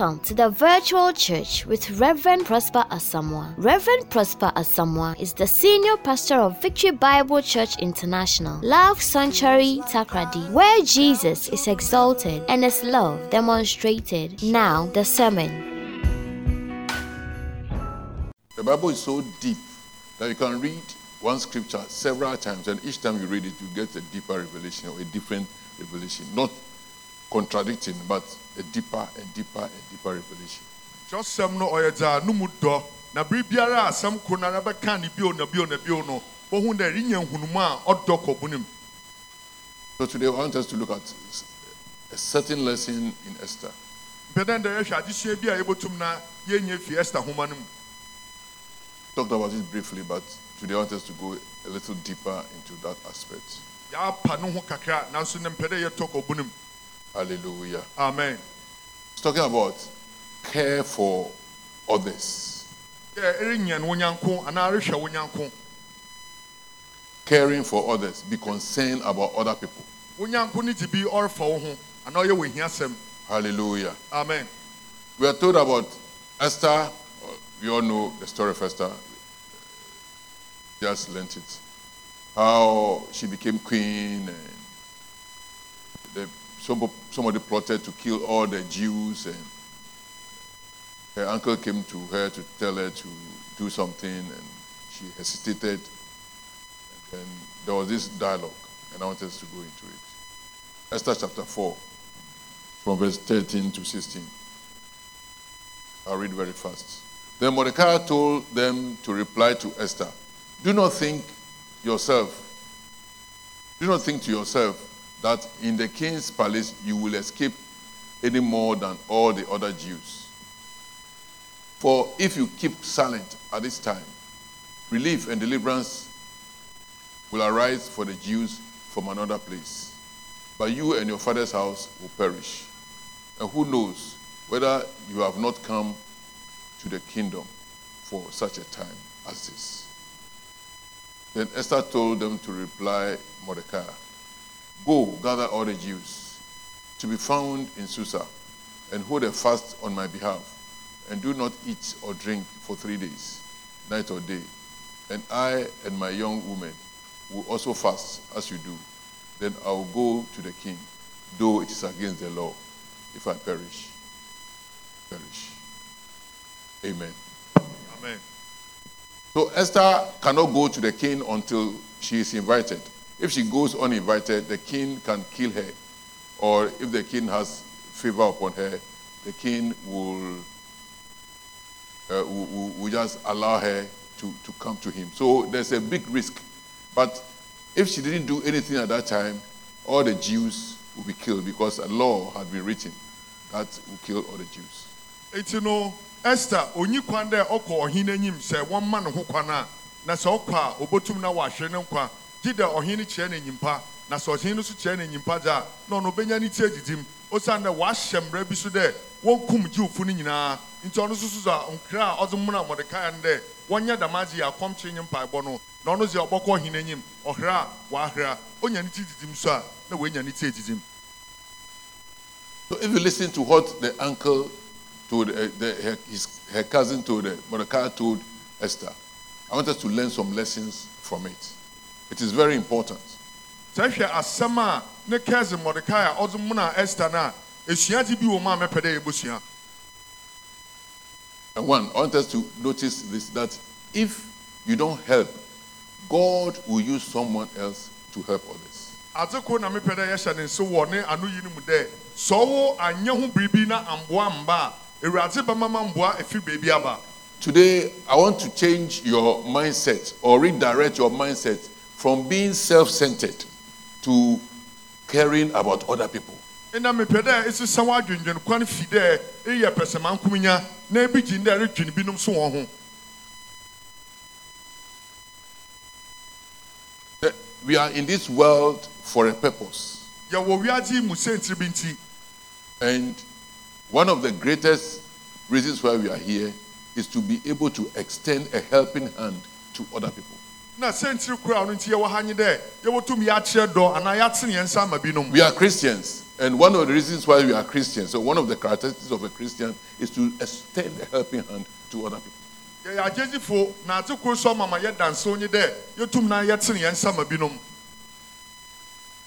Welcome to the virtual church with Reverend Prosper Asamoah. Reverend Prosper Asamoah is the senior pastor of Victory Bible Church International, Love Sanctuary Takoradi, where Jesus is exalted and his love demonstrated. Now, the sermon. The Bible is so deep that you can read one scripture several times, and each time you read it, you get a deeper revelation or a different revelation. Not contradicting, but a deeper and deeper and deeper revelation. kyerɛsɛm no ɔyɛ dza no mu dɔ na bere biara a asɛm koro no bɛka ne bio na bio na bio no wohu dɛ ɛrenya nhunumu a ɔdɔ kɔ nim So today I want us to look at a certain lesson in Esther. mpɛ dɛ yɛhwɛ adesua bi a yɛbɛtum na yɛnya fi ɛsta homa no mu Talked about it briefly, but today I want us to go a little deeper into that aspect. yɛapa no ho kakra nanso ne mpɛ dɛ yɛtɔ kɔ bu nim Hallelujah. amen It's talking about care for others, yɛ ɛrenya no wo nyanko anaa rehwɛ wo nyanko caring for others, be concerned about other people. wo nyanko no gye bi ɔrefa wo ho anaa ɔyɛ wɔ hiasɛm Hallelujah. amen We are told about Esther. We all know the story of Esther. Just learnt it. How she became queen and the, some, somebody plotted to kill all the Jews and her uncle came to her to tell her to do something and she hesitated. And there was this dialogue and I want us to go into it. Esther chapter 4 from verse 13 to 16. I'll read very fast. Then Mordecai told them to reply to Esther Do not think yourself, do not think to yourself that in the king's palace you will escape any more than all the other Jews. For if you keep silent at this time, relief and deliverance will arise for the Jews from another place. But you and your father's house will perish. And who knows whether you have not come to the kingdom for such a time as this. Then Esther told them to reply Mordecai, Go gather all the Jews to be found in Susa and hold a fast on my behalf, and do not eat or drink for three days, night or day. And I and my young women will also fast as you do. Then I will go to the king, though it is against the law. If I perish, perish. Amen. amen So Esther cannot go to the king until she is invited. If she goes uninvited, the king can kill her. Or if the king has favor upon her, the king will, uh, will, will- just allow her to, to come to him. So there's a big risk. But if she didn't do anything at that time, all the Jews will be killed because a law had been written that will kill all the Jews. eti no esther onyi kwan dɛ ɔkɔ ɔhene anim sɛ wɔmma ne na sɛ ɔkɔ a obotum na wahwɛ ne na so wahyɛ bi so dɛ no nyinaa nti ɔno nso so a a ɔdze mɔdekae no dɛ wɔnyɛ dɛm yɛ nye mpaebɔ no na ɔno dze ɔbɔkɔ ɔhene ɔhra wahra. Onya ne ti didim so a na ne ti So if you listen to what the uncle told, uh, the, her, his, her cousin told, uh, Mordecai told Esther, I want us to learn some lessons from it. It is very important. sɛ hwɛ asɛm a ne kɛse mɔdekae a ɔdze muna ɛsta no a esuadze bi wɔ mu a mɛpɛ dɛ yɛbɛsua And one, I want us to notice this that if you don't help, God will use someone else to help others. na mepɛ dɛ yɛhyɛ ne nse wɔ ne ano yi no mu dɛ sɛ ɔwo anyɛ ho biribi na amboa mba a awurade bɛma ma mboa ɛfiri baabi aba Today, I want to change your mindset or redirect your mindset from being self centered to caring about other people. ɛna mepɛ dɛ ɛsesa wo adwendwen kwan fi dɛ ɛyɛ pɛsɛmankomnya na ebi gyin dɛ ɛredwene binom so wɔn ho eh, We are in this world for a purpose. yɛwɔ wiadze mu sentiri bi nti And one of the greatest reasons why we are here is to be able to extend a helping hand to other people. Na sentiri koro a ɔno nti yɛwɔ ha nye dɛ yɛwɔtum yɛakyerɛ dɔ anaa yɛatene yɛn nsa ama binom We are Christians, And one of the reasons why we are Christians, so one of the characteristics of a Christian is to extend a helping hand to other people. yɛyɛ na ate koro so ama ma yɛ dansew nye dɛ yɛtum na yɛtene yɛn nsa ma binom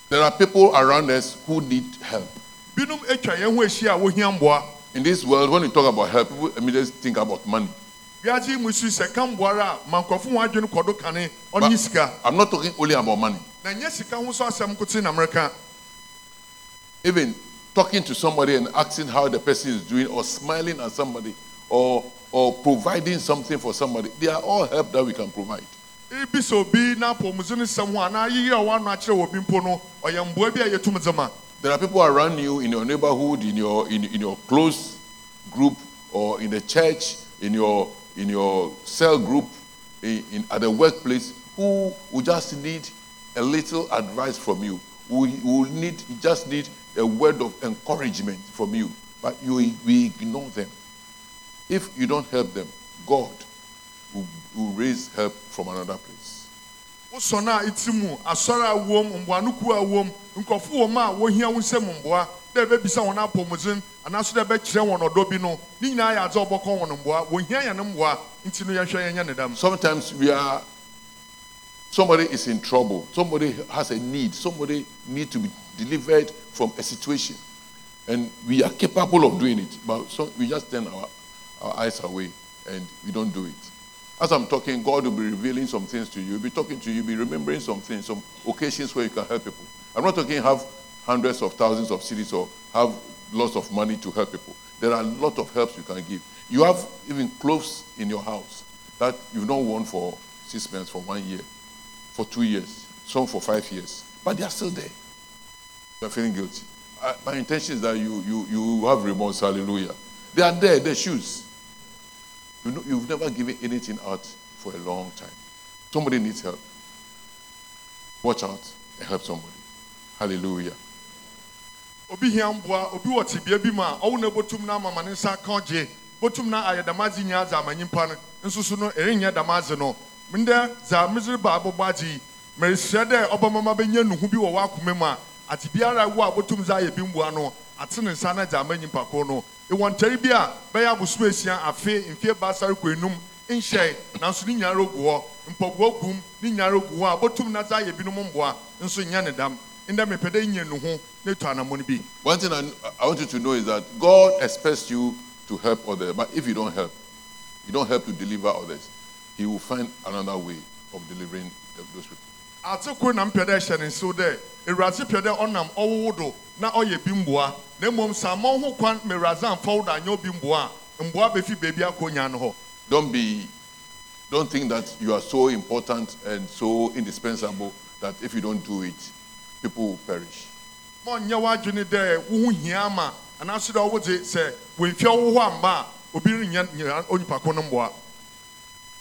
There are people around us who need help. binom atwa yɛn ho ahyia a wohia mboa In this world, when you talk about help, people immediately think about money. Wiase yi mu si sɛ ka mboara a ma nkurɔfo adwene kɔdo kane ɔne sika I'm not talking only about money. na nyɛ sika ho so asɛm kote na mmereka Even talking to somebody and asking how the person is doing, or smiling at somebody, or or providing something for somebody, they are all help that we can provide. ebi sɛ obi na apɔmuzu no nsɛm ho anaa yiyi a wano akyerɛ wɔ bi mpo no ɔyɛ mboa bi a yɛtum dze ma There are people around you in your neighborhood, in your in, in your close group, or in the church, in your in your cell group, in, in at the workplace, who will just need a little advice from you. Who will need just need a word of encouragement from you, but you we ignore them. If you don't help them, God will, will raise help from another place. Wosɔ no a ɛti mu asɔre a wom mboanokuo a wom nkurɔfo wɔ mu a wohia wo nsɛm mboa dɛ ɛbɛbisa wɔn apɔmuden anaaso dɛ ɛbɛkyerɛ wɔn ɔdɔ bi no ne nyinaa yɛ adze a ɔbɛkɔ wɔn mboa wohia yɛn no mboa nti no yɛhwɛ yɛnyɛ ne dam Sometimes we are, somebody is in trouble, somebody has a need, somebody need to be delivered from a situation. And we are capable of doing it, but so we just turn our, our eyes away and we don't do it. As I'm talking, God will be revealing some things to you. He'll be talking to you, He'll be remembering some things, some occasions where you can help people. I'm not talking have hundreds of thousands of cities or have lots of money to help people. There are a lot of helps you can give. You have even clothes in your house that you've not worn for six months, for one year, for two years, some for five years, but they are still there. You're feeling guilty. I, my intention is that you, you, you have remorse, hallelujah. They are there, the shoes. You know, you've never given anything out for a long time. Somebody needs help. Watch out and help somebody. Hallelujah. obi hia mboa obi wɔ tibea bi mu a ɔwo na botum na ama ma ne nsa ka gye botum na ayɛ damaadze nyinaa dze ama nyimpa no nso so no ɛrenyɛ damaadze no ndɛ dza medze ba abɔbɔ adze yi mɛresua dɛ ɔbɛmama bɛnya nuhu bi wɔ w'akoma mu a ate biara wo a botum dze ayɛ bi mboa no ate ne nsa na dze ama nyimpa koro no. Ɛwɔ ntɛre bi a bɛyɛ abosom esia afe mfie baasa rekɔ enum nhyɛe nanso ne nyinaa rogu hɔ. Mpɔboa gum ne nyinaa rogu hɔ a botum na dze ayɛ binom mboa nso nyɛ ne dam. Ndɛ mepɛ dɛ nya nuhu na etu anammɔn bi. One thing I, I want you to know is that God expects you to help others, but if you don't help, you don't help to deliver others, He will find another way of delivering those people. Ate koro na mpɛ dɛ ɛhyɛ ne nsew dɛ awurade pɛ dɛ ɔnam ɔwowo do na ɔyɛ bi mboa na mmom sɛ ama ho kwan ma awurade amfa wo do anyɛ obi mboa a mboa bɛfi baabi akɔ nya no hɔ Don't be, don't think that you are so important and so indispensable that if you don't do it, people will perish. ma ɔnyɛ w'adwene dɛ wo ho hia ama anaasɛ dɛ ɔwodze sɛ wɔmfia wo hɔ amma a obi renyɛ nyɛ onipa ko no mboa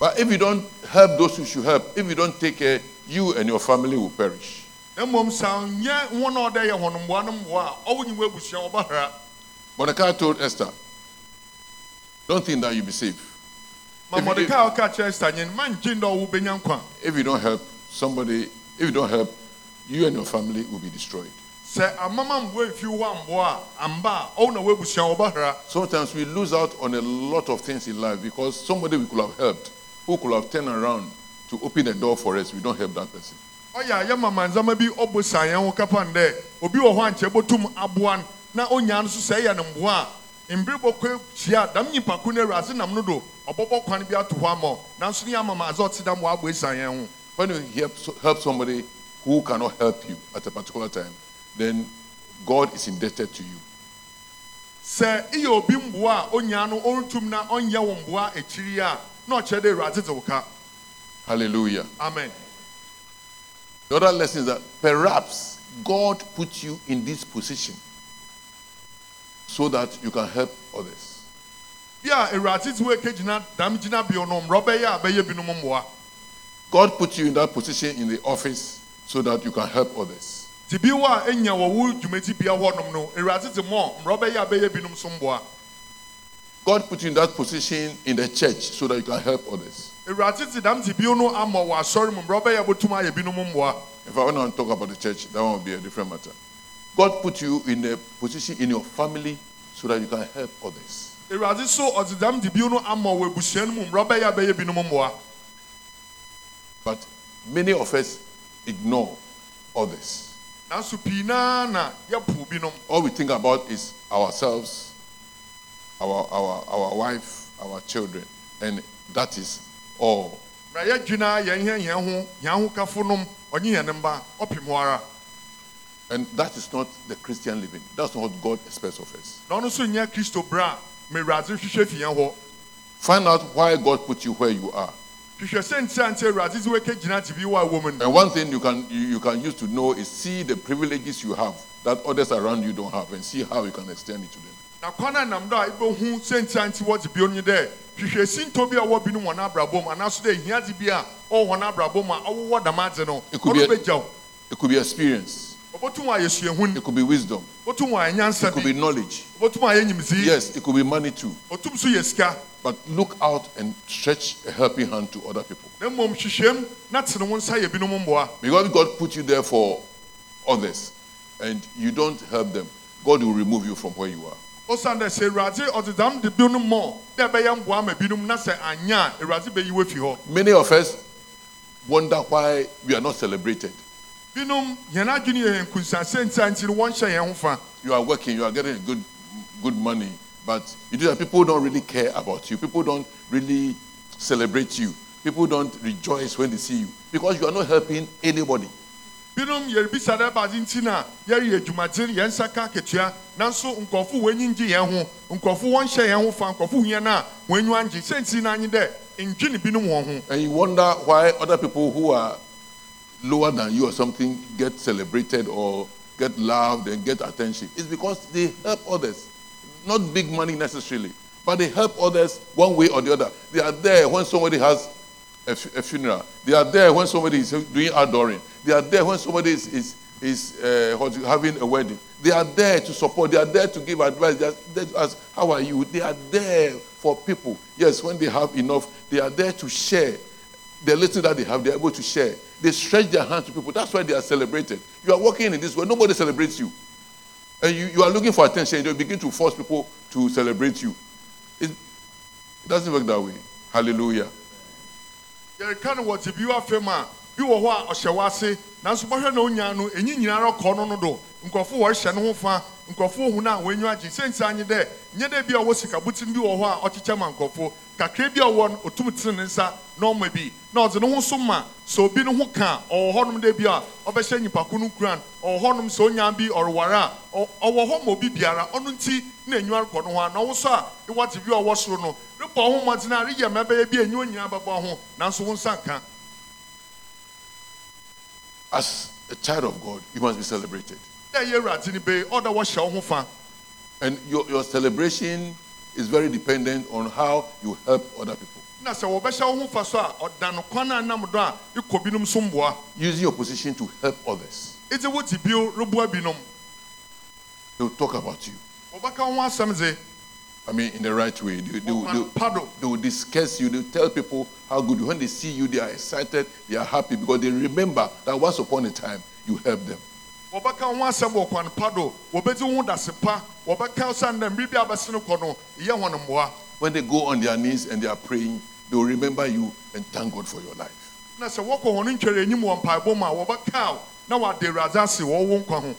But if you don't help those who should help, if you don't take care, you and your family will perish. na mmom sɛ ɔnyɛ wɔn a ɔdɛ yɛ hɔn mboa no mboa a ɔwo nyiwa abusua wɔbɛhra Mordecai told Esther, don't think that you'll be safe. If you- mɔdeka a ɔka kyerɛ sta nyen mangye dɛ ɔwo bɛnya nkwa If you don't help somebody, if you don't help, you and your family will be destroyed. sɛ amama mboa mfi hɔ amboa a amba a ɔwo na wɔabusua wɔbɛhra Sometimes we lose out on a lot of things in life because somebody we could have helped, who could have turned around to open a door for us, we don't help that person. ɔyɛ a yɛ mama ndzɛmba bi ɔbɔ sa yɛn ho dɛ obi wɔ hɔ a nkyɛ botum aboa no na onyaa no so sɛ ɛyɛ no mboa a hyia dam nyimpa ko no awurade nam no do ɔbɔbɔ kwan bi ato hɔ ama nanso ne yɛ amama adze ɔte dam wɔ abɔ sa yɛn ho When you help, help somebody who cannot help you at a particular time, then God is indebted to you. sɛ iyɛ obi mboa a onyaa no ɔntum na ɔnyɛ wo mboa akyiri a na ɔkyerɛ dɛ awurade dze wo ka. Hallelujah. amen The other lesson is that perhaps God put you in this position so that you can help others. bi a awurade dze wo eh, gyina dam gyina bio eh, no mmorɔ bɛyɛ a bɛyɛ binom mboa God put you in that position in the office so that you can help others. nti bi enya eh, wɔ wo dwumadzi bia hɔnom no awurade dze mmɔ mmorɔ bɛyɛ a bɛyɛ binom so mboa God put you in that position in the church so that you can help others. Awurade dze dam te bio no ama wɔ asɔre mu mmorɔ bɛyɛ botum ayɛ binom mboa If I want to talk about the church, that one will be a different matter. God put you in a position in your family so that you can help others. awurade so ɔdze dɛm de bio no ama wɔ abusua no mu mmara ɔbɛyɛ a bɛyɛ binom But many of us ignore others. nanso pii naa na yɛpo binom All we think about is ourselves, our, our, our wife, our children, and that is all. na yɛdwina yɛn hɛ yɛn ho yɛn ho kafo nom ɔnye yɛn ne mba ɔpem hɔ ara And that is not the Christian living. That's not what God expects of us. na ɔno nso nyɛ kristo berɛ a ma awurade hwehwɛ fi yɛn hɔ Find out why God put you where you are. hwehwɛ sɛ nti a nti awurade dze wɔka gyina te bi wɔ a ɛwɔ mu no And one thing you can you, you can use to know is see the privileges you have that others around you don't have and see how you can extend it to them. Na kwan a nam do a ibɛhu sɛ nti a nti wɔdze bio no nye dɛ hwehwɛ sintɔ bi a ɛwɔ binom wɔn abrabɔ mu anaasɔ dɛ hiadze bi a ɔwɔ wɔn abrabɔ mu a ɔwowɔ dɛm adze no It could be ɔno bɛgya wo It could be experience, ɔbɛtum ayɛ suahun it could be wisdom, ɔtum ayɛ nyansa it could be bi knowledge. ɔbɛtum ayɛ nyimdzee Yes, it could be money too. ɔtum so yɛ sika But look out and stretch a helping hand to other people. na mmom hwehwɛm na tene wo nsa yɛ binom mboa Because God put you there for others and you don't help them, God will remove you from where you are. Ɔsan dɛ sɛ awurade ɔdze dam de binom mmɔ dɛ ɛbɛyɛ mboa ma binom na sɛ anya a awurade bɛyi wo afi hɔ Many of us wonder why we are not celebrated. binom yɛn adwene yɛ yɛn kunsansɛ ntia nti no wɔnhyɛ yɛn ho fa You are working, you are getting good, good money, but you do that. People don't really care about you. People don't really celebrate you. People don't rejoice when they see you because you are not helping anybody. Binom yɛrebisa dɛ baade nti na yɛreyɛ adwumadze yɛn nsa ka akatua nanso nkurɔfo wɔanyi ngye yɛn ho nkurɔfo wɔnhyɛ yɛn ho fa nkurɔfo hia no a wɔn anyiwa ngye sɛ nti no dɛ ndwene binom wɔn ho And you wonder why other people who are lower than you or something get celebrated or get loved and get attention. It's because they help others. Not big money necessarily, but they help others one way or the other. They are there when somebody has a, a funeral. They are there when somebody is doing outdooring. They are there when somebody is, is, is uh, having a wedding. They are there to support. They are there to give advice. They are there to ask, how are you? They are there for people. Yes, when they have enough, they are there to share. The little that they have, they are able to share. They stretch their hands to people. That's why they are celebrated. You are working in this way. Nobody celebrates you. And you, you are looking for attention. You begin to force people to celebrate you. It, it doesn't work that way. Hallelujah. Bi wɔ hɔ a ɔhyɛ wɔ ase. Nanso bɔhwɛ na onya no ɛnyi nyinara kɔ no no do. Nkurɔfo wɔrehyɛ no ho fa nkurɔfo hu no a wɔanyiwa agye. Sɛ nsi anye dɛ nyɛ dɛ bi a ɔwɔ sikabotin bi wɔ hɔ a ɔkyekyɛ ma nkurɔfo kakra bi a ɔwɔ no ɔtum tene ne nsa na ɔma bi. Na ɔdze ne ho so ma sɛ obi no ho ka ɔwɔ hɔnom dɛ bi a ɔbɛhyɛ nyipako no kuran ɔwɔ hɔnom sɛ onya bi ɔreware a ɔwɔ hɔ ma obi biara. Ɔno nti na enyiwa rekɔ no ho a na ɔwo so a ewɔ te bi a ɔwɔ soro no. Rebɔ ho mmɔdzen a reyɛ ma ɛbɛyɛ bi enyiwa nyinaa bɛbɔ ho. Nanso wo nsa nka As a child of God, you must be celebrated. dɛ ɛyɛ awurade no bɛyi ɔda wɔhyɛ wo ho fa And your, your celebration is very dependent on how you help other people. na sɛ wɔbɛhyɛ wo ho fa so a ɔda no kwan a nam do a ekɔ binom so mboa Using your position to help others. edze wo te bio reboa binom They'll talk about you. I mean, in the right way. They, they, will- they, will- they will discuss you. They will tell people how good. you- When they see you, they are excited. They are happy because they remember that once upon a time you helped them. wɔbɛka ho asɛm wɔ kwan pa do wɔbɛdze ho dase pa wɔbɛka san dɛ mmere bi a no kɔ no ɛyɛ hɔ no mboa When they go on their knees and they are praying, they will remember you and thank God for your life. na sɛ wɔkɔ hɔ no ntwɛrɛ anim wɔ a wɔbɛka na wɔade awurade ase wɔ wo nkwa ho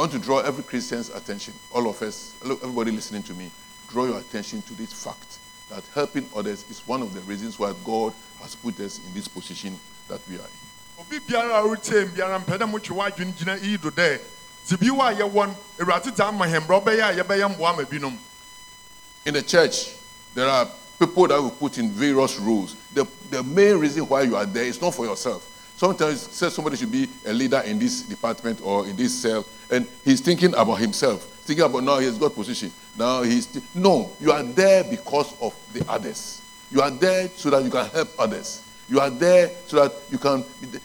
I want to draw every Christian's attention, all of us, everybody listening to me, draw your attention to this fact that helping others is one of the reasons why God has put us in this position that we are in. obi biara a wotie biara mpɛ dɛ motwe w'adwene gyina iyi do dɛ bi wɔ a yɛwɔ no awurade dze ama hɛn brɛ ɔbɛyɛ a yɛbɛyɛ mboa ma binom In the church, there are people that will put in various roles. The, the main reason why you are there is not for yourself. Sometimes say somebody should be a leader in this department or in this cell, and he's thinking about himself, thinking about now he's got position. Now he's th- no, you are there because of the others. You are there so that you can help others. You are there so that you can.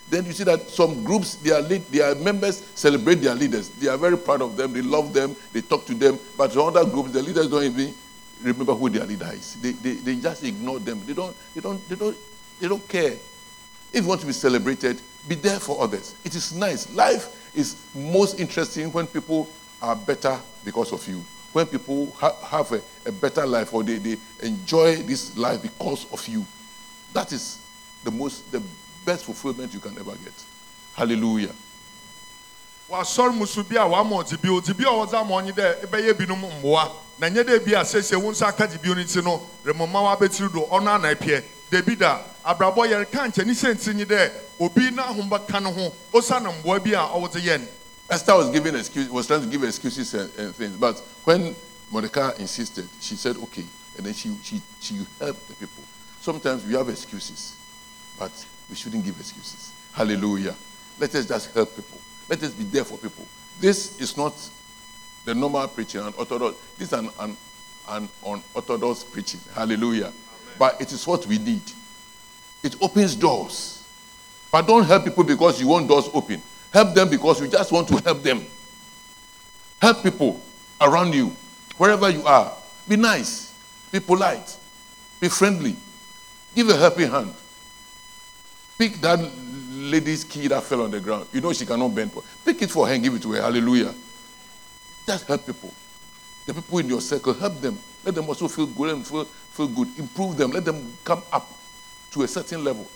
Then you see that some groups, their lead, their members celebrate their leaders. They are very proud of them. They love them. They talk to them. But some other groups, the leaders don't even remember who their leader is. They, they, they just ignore them. They don't, they don't, they don't, they don't care. If you want to be celebrated, be there for others. It is nice. Life is most interesting when people are better because of you. When people ha- have a, a better life or they, they enjoy this life because of you. That is the most, the best fulfillment you can ever get. Hallelujah. wasɔre mu so bi a wama ɔdibio dibio a wɔdze ama ɔnye dɛ ɛbɛyɛ binom mboa na nyɛ dɛ bi a sɛsɛ wo nsa aka dibio no ti no remoma wabɛtiri do ɔno ana ɛpiɛ dabi da abrabɔ yɛreka nkyɛ ne sɛnti nye dɛ obi n'ahom bɛka ne ho na mboa bi a no Esther was giving excuse, was trying to give excuses and, and things, but when Mordecai insisted, she said, "Okay," and then she she she helped the people. Sometimes we have excuses, but we shouldn't give excuses. Hallelujah! Let us just help people. Let us be there for people. This is not the normal preaching and orthodox. This is an, an, an unorthodox preaching. Hallelujah! But it is what we need. It opens doors. But don't help people because you want doors open. Help them because you just want to help them. Help people around you, wherever you are. Be nice, be polite, be friendly. Give a helping hand. Pick that lady's key that fell on the ground. You know she cannot bend. Pick it for her and give it to her. Hallelujah. Just help people. The people in your circle, help them. Let them also feel good and feel, feel good. Improve them. Let them come up to a certain level.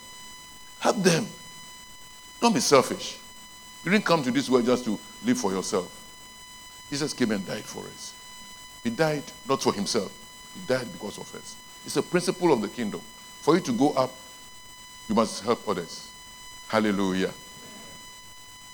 Help them. Don't be selfish. You didn't come to this world just to live for yourself. Jesus came and died for us. He died not for himself, he died because of us. It's a principle of the kingdom. For you to go up, you must help others. Hallelujah.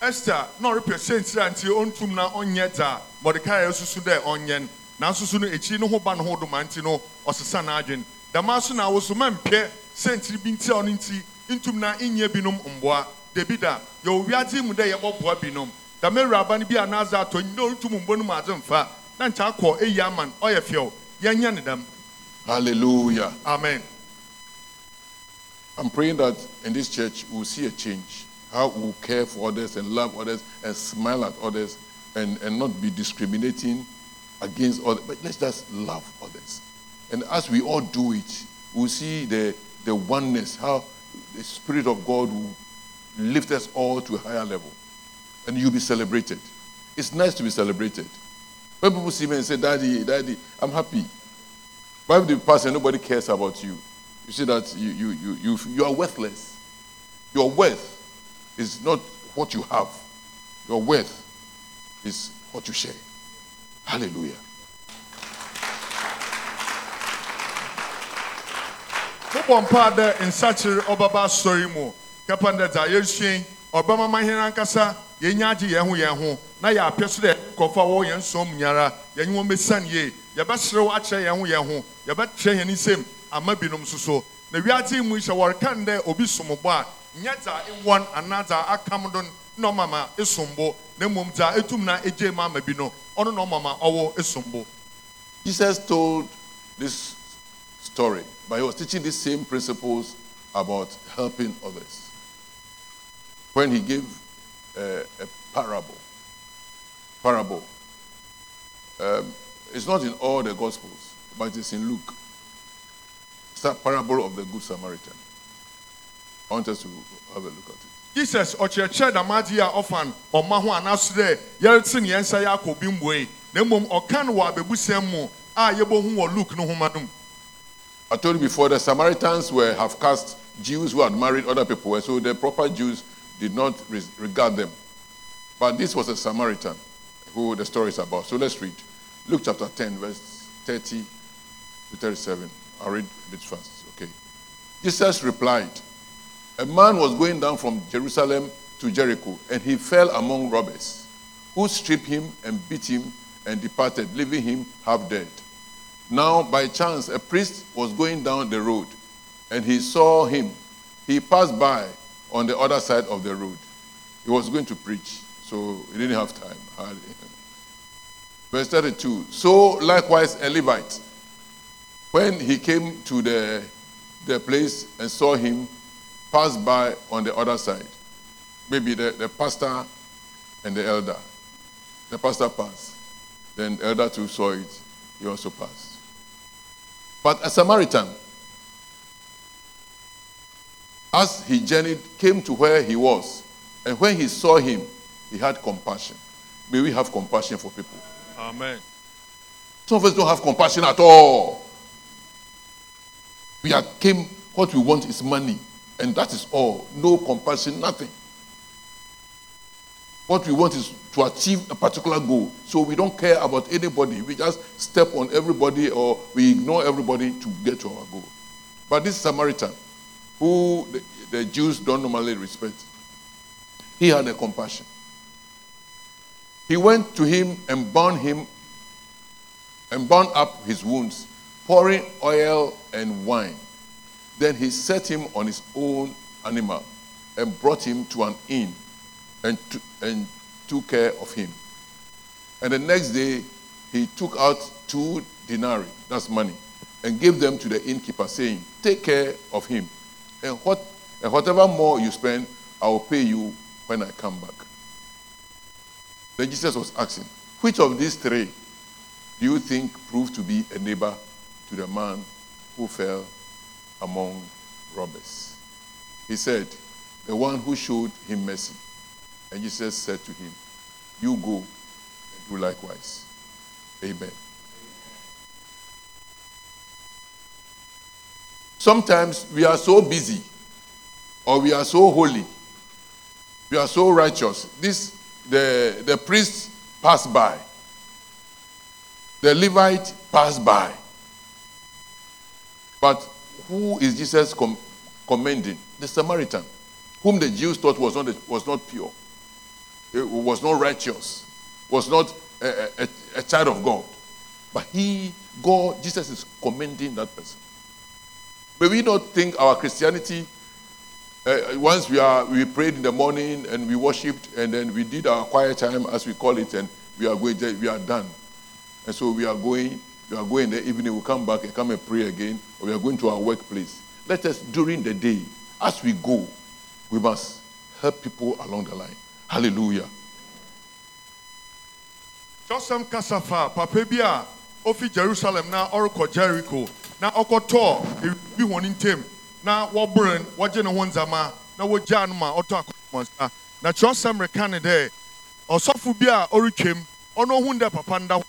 esther na ɔrepɛ sɛnsiri a nti ɔntum na ɔnyɛ dza mɔdekai asusu dɛ ɔnyɛ no nanso so no ekyiri no ho ba no ho doma nti no ɔsesa n'adwen. Dɛmaa so na awoso ma mpɛ sɛnsiri bi nti a ɔno nti ntum na nyɛ binom mboa. Debi da yɛwɔ wiadze mu dɛ yɛbɔboa binom. Dɛm awuraba no bi a n'adze atɔ nyi na ɔntum mbɔ no mu adze mfa na nkyɛ akɔ eyi ama no ɔyɛ fɛw yɛnyɛ ne dɛm. Hallelujah. amen. I'm praying that in this church we'll see a change. How we'll care for others and love others and smile at others and, and not be discriminating against others. But let's just love others. And as we all do it, we'll see the, the oneness, how the Spirit of God will lift us all to a higher level. And you'll be celebrated. It's nice to be celebrated. When people see me and say, Daddy, Daddy, I'm happy. But you pass and nobody cares about you. You see that you, you, you, you, you are worthless. Your worth is not what you have. Your worth is what you share. Hallelujah. mobɔ mpa dɛ nsakyere ɔbɛba asɔre mu kɛpɛ dɛ dza yɛresua yi, ɔbɛma ma hɛn ankasa yɛnya agye yɛn ho yɛn ho na yɛapɛ so dɛ nkɔfo a yɛn nyara yɛnye wɔn bɛsiane yie yɛbɛserew akyerɛ yɛn ho yɛn ho yɛn obi etum na bi no Jesus told this story, but he was teaching the same principles about helping others. When he gave uh, a parable, parable, um, it's not in all the Gospels, but it's in Luke. It's a parable of the Good Samaritan. I want us to have a look at it. jesus ɔkyerɛkyerɛ damaagye a ɔfa no ɔma ho anaso dɛ yɛrete ne yɛn nsa yɛ akɔ obi mmoe na mmom ɔka no wɔ abɛbusɛm mu a yɛbɛhu wɔ luke no homa no mu I told you before the Samaritans were half caste Jews who had married other people, and so the proper Jews did not regard them. But this was a Samaritan who the story is about. So let's read Luke chapter 10, verse 30 to 37. I'll read a bit fast, okay? Jesus replied, A man was going down from Jerusalem to Jericho, and he fell among robbers, who stripped him and beat him and departed, leaving him half dead. Now, by chance, a priest was going down the road, and he saw him. He passed by on the other side of the road. He was going to preach, so he didn't have time. hardly. Verse 32 So likewise, a Levite, when he came to the, the place and saw him, passed by on the other side. Maybe the, the pastor and the elder. The pastor passed. Then the elder too saw it. He also passed. But a Samaritan, as he journeyed, came to where he was. And when he saw him, he had compassion. May we have compassion for people. amen Some of us don't have compassion at all. We are came, what we want is money, and that is all. No compassion, nothing. What we want is to achieve a particular goal. So we don't care about anybody. We just step on everybody or we ignore everybody to get to our goal. But this Samaritan, who the, the Jews don't normally respect, he had a compassion. He went to him and bound him and bound up his wounds, pouring oil and wine. Then he set him on his own animal and brought him to an inn and, to, and took care of him. And the next day, he took out two denarii, that's money, and gave them to the innkeeper, saying, Take care of him, and, what, and whatever more you spend, I will pay you when I come back. Then Jesus was asking, Which of these three do you think proved to be a neighbor to the man who fell among robbers? He said, The one who showed him mercy. And Jesus said to him, You go and do likewise. Amen. Sometimes we are so busy or we are so holy, we are so righteous. This the, the priest passed by, the Levite passed by. But who is Jesus com- commending? The Samaritan, whom the Jews thought was not, was not pure, eh, was not righteous, was not a, a, a child of God. But he, God, Jesus is commending that person. May we not think our Christianity, uh, once we are we prayed in the morning and we worshipped and then we did our quiet time as we call it and we are going we are done. And so we are going, we are going in the evening, we'll come back and come and pray again, or we are going to our workplace. Let us during the day, as we go, we must help people along the line. Hallelujah. kyɛsɛm kasa fa papa bi ofi jerusalem na ɔrekɔ jericho na ɔkɔtɔɔ bi wɔn ntɛm na wɔbere no, wɔgye ne ho ndzɛmba na wɔgyaa no ma ɔtɔ akɔmɔnsa na kyerɛsɛm reka ne dɛ ɔsɔfo bi a ɔretwam ɔno ohun dɛ papa nda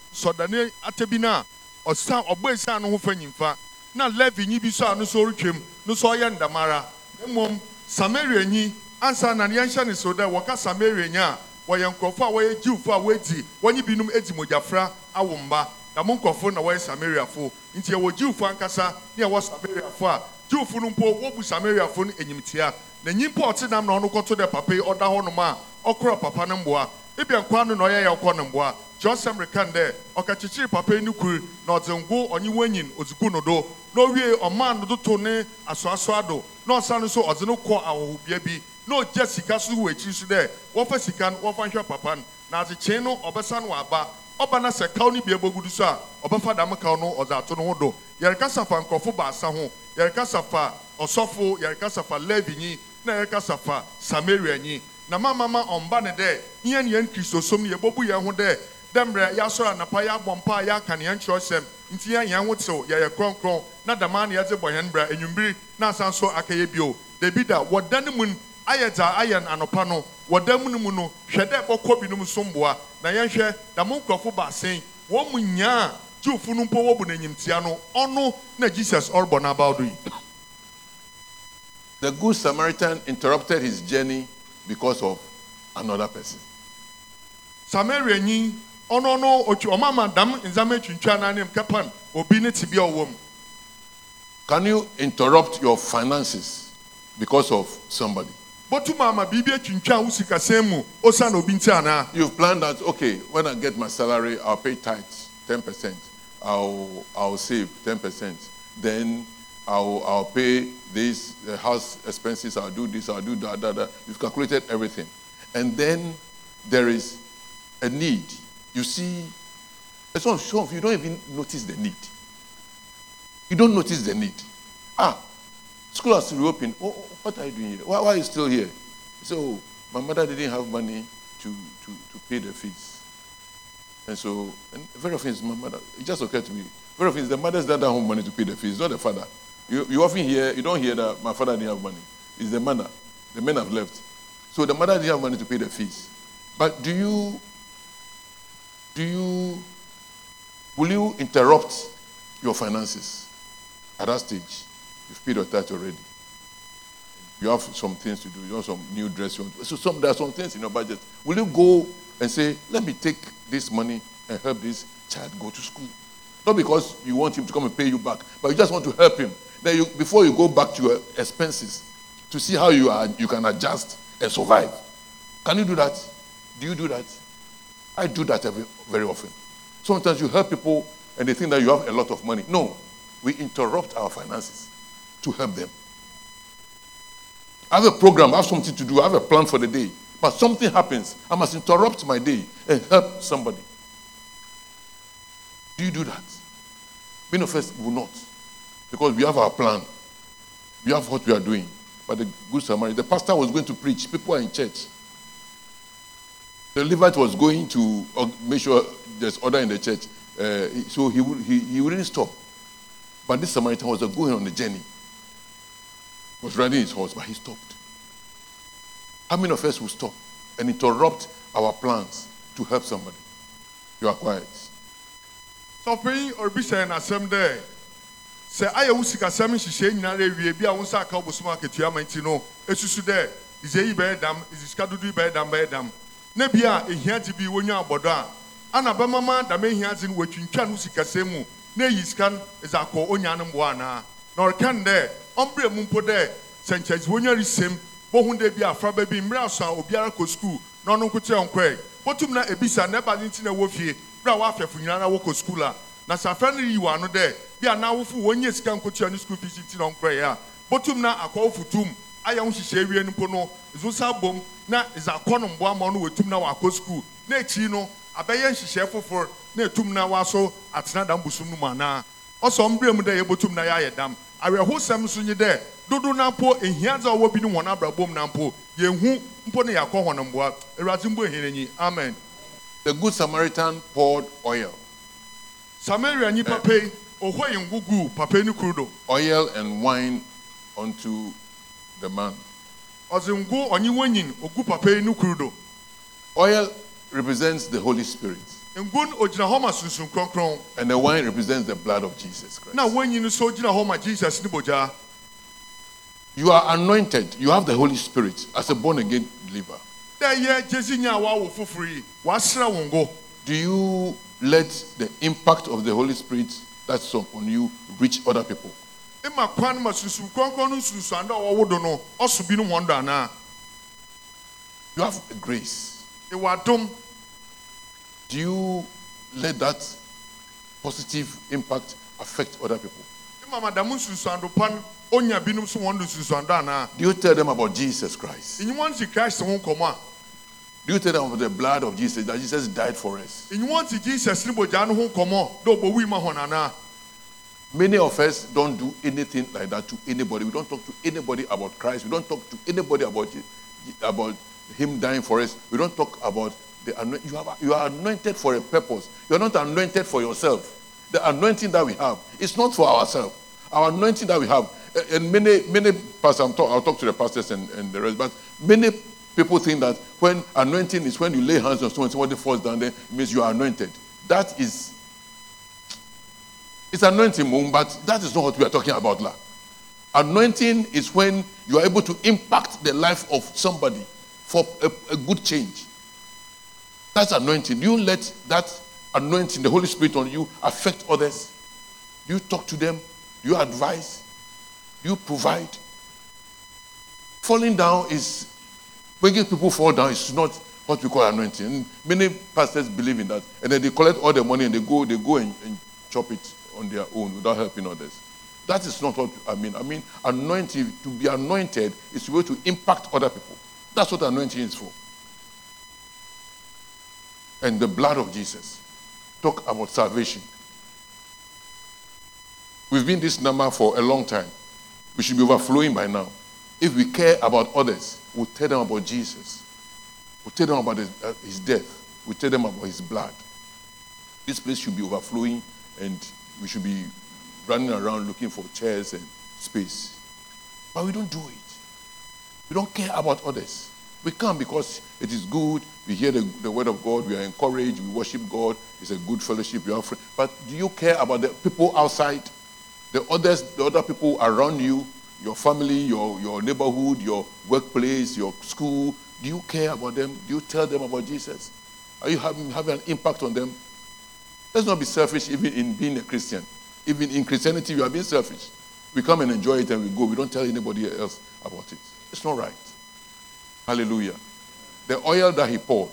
ɔsan ɔbɔ esan no ho fa nyimfa. Na levi nyi bi so a so ɔretwam no so ɔyɛ ndamara. Mmom samaria nyi ansa na yɛnhyɛ ne so dɛ wɔka samaria nyi a wɔyɛ nkurɔfo a wɔyɛ jiwfo a wɔadi wɔnye binom adi mogyafra awo mba. Na mo nkurɔfo na wɔyɛ samariafo. Nti yɛwɔ jiwfo ankasa ne yɛwɔ samariafo a jiwfo no mpo wɔbu samariafo no enyimtia na nyimpa ɔte nam na ɔno kɔto dɛ papa yi ɔda hɔnom a ɔkora papa no mboa. Ebi nkwa no na ɔyɛ yɛ ɔkɔ no mboa. Kyerɛsɛm rekan dɛ ɔkakyekyere papa yi no kuru na ɔdze ngo ɔnye wɔnyin odzigu no do. Na owie ɔmaa no do to ne asoasoa do. Na ɔsan nso ɔdze no kɔ ahɔhobea bi. Na ɔgya sika so wɔ akyiri so dɛ wɔfa sika no wɔfa nhwɛ papa no na adzekyee no ɔbɛsa no aba ɔba na sɛ kaw no bi ɛbɛgu do so a ɔbɛfa dam kaw no ɔdze ato no ho do. Yɛrekasa fa nkurɔfo baasa ho. Yɛrekasa fa ɔsɔfo yɛrekasa fa levinyi na yɛrekasa fa samarianyi na mama ma ɔmba ne dɛ yɛn ne yɛn kristosom no yɛbɛbu yɛn ho dɛ dɛ mmerɛ yɛasɔre anapa yɛabɔ mpa a yɛaka ne yɛn kyerɛsɛm nti yɛn yɛn ho tew yɛyɛ kronkron. Na dama ne yɛdze bɔ yɛn bra enyimbiri na asan so akɛyɛ bio. Dabi da wɔda ne mu ayɛ dza ayɛ anɔpa no. Wɔda mu no mu no hwɛ dɛ bɔkɔ binom so mboa na yɛnhwɛ da mo nkurɔfo baasen. Wɔn mu nyaa jiwfo no mpo wɔbu n'enyimtia no ɔno na jesus ɔrebɔ n'abaw do yi The Good Samaritan interrupted his journey because of another person. samaria nyi ɔno no otwi ɔmama dam ndzama atwintwa n'anim kɛpan obi ne tibia mu Can you interrupt your finances because of somebody? bɔtum ama biribi atwintwa wo sikasɛm mu osiane obi nti anaa You've planned that, okay, when I get my salary, I'll pay tithes, 10%. I'll, I'll save 10%. Then I'll, I'll pay this uh, house expenses, I'll do this, I'll do that, that, that. You've calculated everything. And then there is a need. You see, some of, you don't even notice the need. You don't notice the need. Ah, school has reopened. Oh, oh, what are you doing here? Why, why are you still here? So, my mother didn't have money to, to, to pay the fees. And so, and very often it's my mother. It just occurred to me. Very often it's the mothers that don't money to pay the fees, not the father. You, you often hear, you don't hear that my father didn't have money. It's the mother. The men have left. So the mother didn't have money to pay the fees. But do you, do you, will you interrupt your finances at that stage? You've paid your tax already. You have some things to do. You have some new dress. You want so some, there are some things in your budget. Will you go and say, let me take this money and help this child go to school? Not because you want him to come and pay you back, but you just want to help him. Then you, before you go back to your expenses, to see how you, are, you can adjust and survive. Can you do that? Do you do that? I do that every, very often. Sometimes you help people and they think that you have a lot of money. No, we interrupt our finances to help them. I have a program, I have something to do, I have a plan for the day. But something happens. I must interrupt my day and help somebody. Do you do that? Many of us will not. Because we have our plan. We have what we are doing. But the Good Samaritan, the pastor was going to preach. People are in church. The Levite was going to uh, make sure there's order in the church. Uh, so he, he, he wouldn't stop. But this Samaritan was going on the journey. He was riding his horse, but he stopped. How many of us will stop and interrupt our plans to help somebody? You are quiet. sɔfin obi sɛ n'asɛm dɛ sɛ ayɛ wo sikasɛm nhyehyɛ nyinaa awie bi a wo nsa aka bosom akatua ma nti no esusu dɛ dze yi bɛyɛ dam sika dodo yi bɛyɛ dam bɛyɛ dam. Na bi a ehia dze bi wonya abɔdɔ a ana bɛmama dam ehia dze no wɔtwintwa no sikasɛm mu na eyi sika no dze akɔ onya no mboa anaa na ɔreka no dɛ ɔmbrɛ mu mpo dɛ sɛ wonya resɛm bohu dɛ bi afra ba bi mmerɛ aso a obiara kɔ sukuu na ɔno nko kyerɛ nkɔɛ botum na ebisa na ɛba ne nti na ɛwɔ fie bere a wafɛfo nyinaa na sukuu a na sɛ no yi wɔ ano dɛ bi a n'awofo wɔnyɛ sika nkotua ne sukuu fees nti na ɔnkɔɛ a botum na akɔwofo tum ayɛ ho hyehyɛ wie no no sa bom na ɛdze akɔ no mboa ma ɔno wɔtum na wakɔ sukuu na akyiri no abɛyɛ nhyehyɛ foforɔ na etum na waso atena dam busum no mu anaa ɔsɔ mbere mu dɛ yɛbotum na yɛayɛ dam. Awerɛhosɛm nso nye dɛ dodo na mpo ehia dze a ɔwɔ bi ne wɔn abrabom na mpo yɛnhu mpo ne yɛakɔ wɔn mboa. Awurade mbo ehien enyi amen. The Good Samaritan poured oil, samaria nnipa pɛ ɔhɔ yi ngugu papa yi ne kuru do oil and wine unto the man. ɔdze ngo ɔnye wɔnyin ogu papa yi ne kuru do Oil represents the Holy Spirit, ngo no ogyina hɔ ma sunsun kronkron and the wine represents the blood of Jesus Christ. na wɔnyin nso gyina jesus You are anointed. You have the Holy Spirit as a born again believer. dɛ yɛ gyesi nya a wawo foforɔ yi wasra wɔn ngo Do you let the impact of the Holy Spirit that's upon you reach other people? ima kwan ma sunsun kronkron no sunsun a ɔwɔ do no ɔso bi no wɔn do anaa You have a grace. ewa dom Do you let that positive impact affect other people? ima madamu sunsun do pan onya binom so wɔn do sunsun do anaa Do you tell them about Jesus Christ? enyimɔ nsi christ ho nkɔmɔ a Do you tell them about the blood of Jesus that Jesus died for us? enyimɔ nsi jesus ne bogya no ho nkɔmɔ dɛ ɔbɔ wi ma hɔn anaa. Many of us don't do anything like that to anybody. We don't talk to anybody about Christ. We don't talk to anybody about about Him dying for us. We don't talk about the you have you are anointed for a purpose. You are not anointed for yourself. The anointing that we have is not for ourselves. Our anointing that we have, and many many pastors. I'm talk, I'll talk to the pastors and, and the rest, but many people think that when anointing is when you lay hands on someone, somebody falls down, then it means you are anointed. That is it's anointing, but that is not what we are talking about. La. Anointing is when you are able to impact the life of somebody for a, a good change. That's anointing. You let that anointing, the Holy Spirit on you, affect others. You talk to them. You advise. You provide. Falling down is making people fall down is not what we call anointing. Many pastors believe in that, and then they collect all the money and they go, they go and, and chop it on their own without helping others. That is not what I mean. I mean, anointing to be anointed is to be able to impact other people. That's what anointing is for. And the blood of Jesus. Talk about salvation. We've been this number for a long time. We should be overflowing by now. If we care about others, we'll tell them about Jesus. We'll tell them about his, uh, his death. We'll tell them about his blood. This place should be overflowing and we should be running around looking for chairs and space. But we don't do it. We don't care about others. We come because it is good. We hear the, the word of God. We are encouraged. We worship God. It's a good fellowship. You are. But do you care about the people outside? The others, the other people around you, your family, your, your neighborhood, your workplace, your school. Do you care about them? Do you tell them about Jesus? Are you having, having an impact on them? Let's not be selfish even in being a Christian. Even in Christianity, we are being selfish. We come and enjoy it and we go. We don't tell anybody else about it. It's not right. Hallelujah. The oil that he poured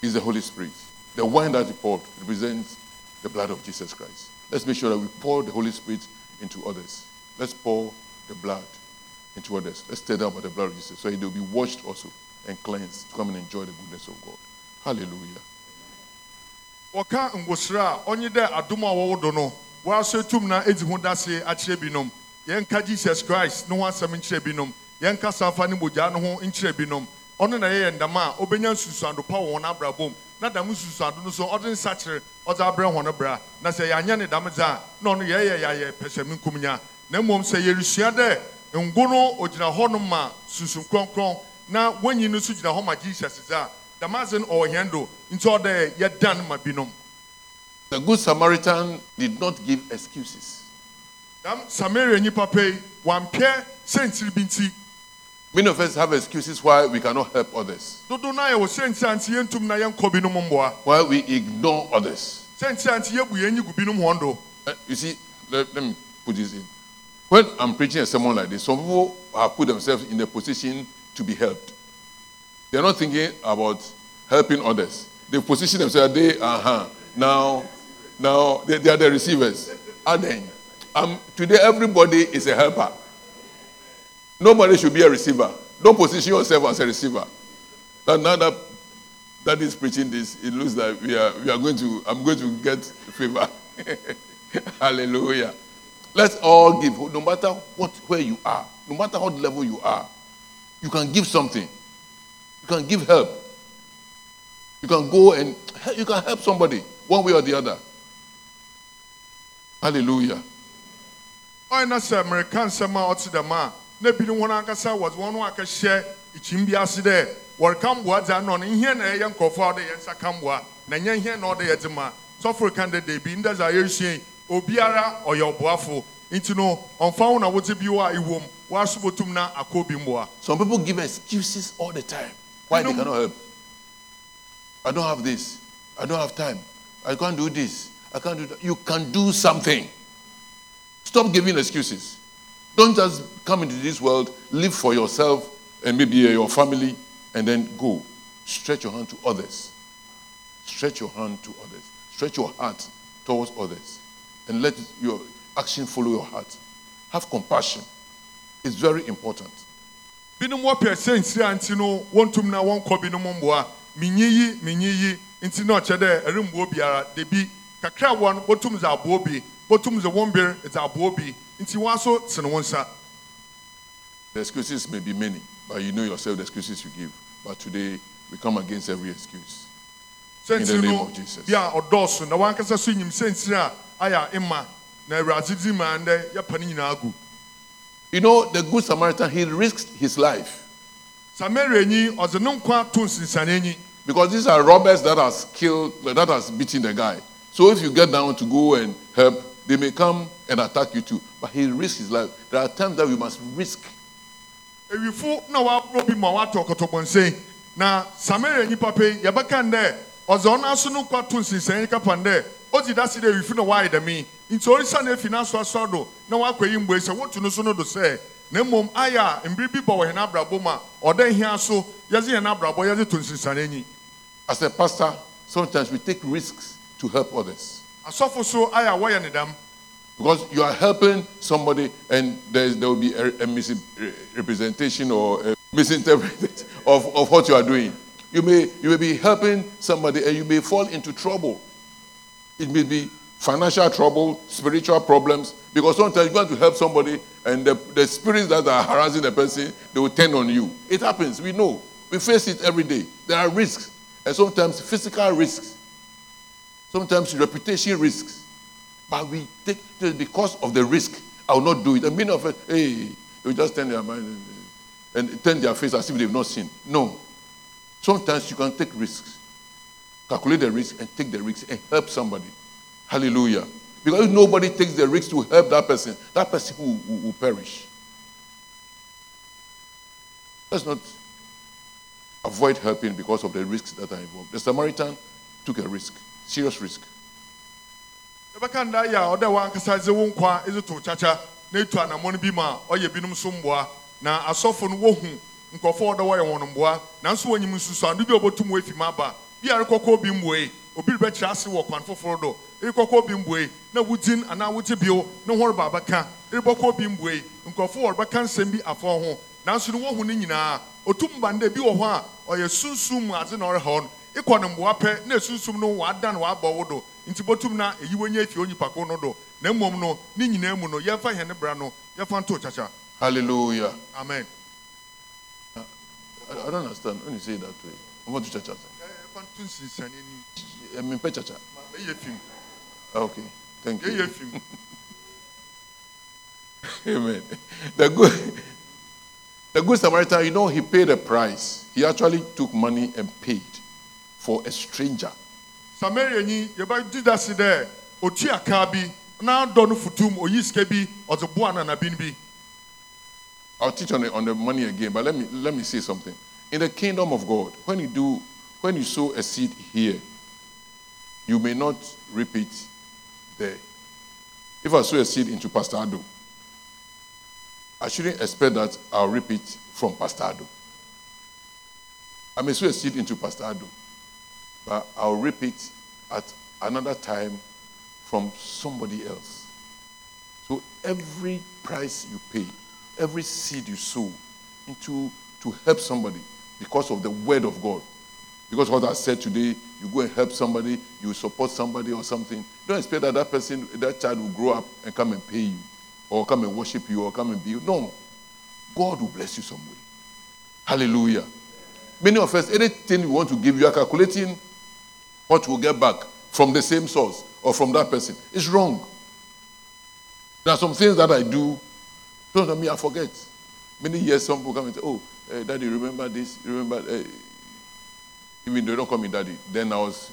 is the Holy Spirit. The wine that he poured represents the blood of Jesus Christ. Let's make sure that we pour the Holy Spirit into others. Let's pour the blood into others. Let's tell them about the blood of Jesus so they'll be washed also and cleansed to come and enjoy the goodness of God. Hallelujah. wɔka ngosire a ɔnye dɛ adom a wɔwɔ do no yɛnka jesus christ ne ho asɛm nkyerɛ binom yɛnka safa ne mogya ne ho nkyerɛ binom ɔno na yɛyɛ ndam a obɛnya nsusuando pa wɔ wɔn abrabom na dam nsusuando no so ɔde nsakyere ɔdze abrɛ wɔn bra na sɛ yɛanyɛ ne dam dze a na ɔno yɛyɛ yɛayɛ na mmom sɛ yɛresua dɛ ngo no ogyina hɔ no ma kronkron na wɔnyi no nso gyina hɔ ma jesus dze a damasen ɔwɔ hɛn do nti ɔdɛ yɛdan ma binom The Good Samaritan did not give excuses. dam samaria nnipa pɛ wampɛ sɛntiri bi nti Many of us have excuses why we cannot help others, dodo no a yɛwɔ sɛntiri a nti yɛntum na yɛnkɔ binom mboa why we ignore others. sɛntiri a nti yɛbu yɛn nyi binom hɔn do Uh, You see, let, let me put this in. When I'm preaching a sermon like this, some people have put themselves in a position to be helped. They're not thinking about helping others. They position themselves, they, uh-huh, now, now, they, they are the receivers. And then, um, today everybody is a helper. Nobody should be a receiver. Don't position yourself as a receiver. Now, now that that is preaching this, it looks like we are, we are going to, I'm going to get favor. Hallelujah. Let's all give, no matter what, where you are, no matter what level you are, you can give something. You can give help. You can go and you can help somebody one way or the other. Hallelujah. ɔyɛ na sɛ mmereka nsɛm a ɔte dɛm a na binom wɔn ankasa wɔdze wɔn akɛhyɛ ikyim bi ase dɛ wɔreka mboa dze ano no nhia na ɛyɛ nkurɔfoɔ a ɔde yɛn nsa ka mboa na nyɛ nhia na ɔde yɛdze ma sɔforo kan dɛ deebi ndɛ dze a yɛresua yi obiara ɔyɛ ɔboafo nti no ɔmfa wo na wodze bi wɔ a iwom wɔaso botum na akɔ bi mboa Some people give excuses all the time why they cannot help. I don't have this. I don't have time. I can't do this. I can't do that. You can do something. Stop giving excuses. Don't just come into this world, live for yourself and maybe your family, and then go. Stretch your hand to others. Stretch your hand to others. Stretch your heart towards others. And let your action follow your heart. Have compassion. It's very important. binom wɔpɛ sɛ nsiri a nti no wɔntum na wɔnkɔ binom mboa menyi yi menyi yi nti na ɔkyɛ dɛ ɛremboa biara debi kakra wɔ no bɔtum dze aboɔ bi bɔtum dze wɔn bir dze aboɔ bi nti wɔn aso tene wɔn nsa The excuses may be many, but you know yourself the excuses you give. But today, we come against every excuse. In the name of Jesus. bi a ɔdɔɔso na wankasa so nyim sɛ a ayɛ ima na awurade di ma ndɛ yɛpa ne nyinaa gu You know, the Good Samaritan, he risked his life samaria nyi ɔdze ne nkwa to nsinsane nyi because these are robbers that has killed, that has beaten the guy. So if you get down to go and help, they may come and attack you too. But he risked his life. There are times that we must risk. ewifo na waboro bi ma wato ɔkɔtɔbɔnsɛn na samaria nipa pe yɛbɛka ndɛ ɔdze ɔno aso no nkwa to nsinsɛn kapa ndɛ ɔdzi dase dɛ ewifo na wayɛ dɛm nti orisa na efi n'aso aso do. Na wakɔ yi mboe sɛ wotu no so no do sɛ na mmom ayɛ a mbiri bi bɔ wɔ hɛn abrabɔ mu a ɔda hia so yɛdze hɛn abrabɔ yɛdze to nsinsɛn enyi As a pastor, sometimes we take risks to help others. asɔfo so ayɛ a wɔyɛ ne dɛm Because you are helping somebody and there's, there will be a, a misrepresentation or a misinterpretation of, of what you are doing. You may, you may be helping somebody and you may fall into trouble. It may be financial trouble, spiritual problems, because sometimes you're going to help somebody and the, the spirits that are harassing the person, they will turn on you. It happens, we know. We face it every day. There are risks, and sometimes physical risks, sometimes reputation risks. But we take just because of the risk, I will not do it. And many of us, hey, you just turn their mind. and, and turn their face as if they've not seen. No. Sometimes you can take risks. Calculate the risk and take the risk and help somebody. Hallelujah. Because if nobody takes the risk to help that person, that person will, will, will perish. Let's not avoid helping because of the risks that are involved. The Samaritan took a risk, serious risk. na asɔfo no wohu a wɔyɛ wɔn mboa nanso bi a mu aba bi a rekɔkɔ obi mboe obi rebɛkyerɛ ase wɔ kwan foforɔ do. Rekɔkɔ obi mboe na wodin anaa wogye bio ne ho reba abɛka. Rebɛkɔ obi mboe nkurɔfoɔ wɔrebɛka nsɛm bi afa ho. Nanso no wohu no nyinaa otum banda bi wɔ hɔ a ɔyɛ sunsum mu adze na ɔrehɔ no. Ikɔ no mboa pɛ na esunsum no wada no wabɔ wo do. Nti botum na eyi wɔnyɛ efi onyipako no do. Na mmom no ne nyinaa mu no yɛmfa hɛn bra no yɛmfa nto kyakya. Hallelujah. amen. I, I don't understand when you say it that way. I want to church. Yɛmfa nto ni I mean, pay church. ma ɛyɛ fim Okay. Thank you. ɛyɛ fim Amen. The good, the good Samaritan, you know, he paid a price. He actually took money and paid for a stranger. samaria nyi yɛbɛgye da se dɛ otu aka bi na dɔ no futum oyi sika bi ɔdze boa nanabin bi I'll teach on the, on the money again, but let me let me say something. In the kingdom of God, when you do when you sow a seed here, you may not reap it there. If I sow a seed into Pastor Ado, I shouldn't expect that I'll reap it from Pastor Ado. I may sow a seed into Pastor Ado, but I'll reap it at another time from somebody else. So every price you pay, every seed you sow into to help somebody because of the word of God. Because what I said today, you go and help somebody, you support somebody or something. Don't expect that that person, that child will grow up and come and pay you, or come and worship you, or come and be you. No. God will bless you some way. Hallelujah. Many of us, anything we want to give, you are calculating what we'll get back from the same source or from that person. It's wrong. There are some things that I do, don't tell me I forget. Many years, some people come and say, Oh, eh, Daddy, remember this? Remember? eh, even they don't call me Daddy. Then I was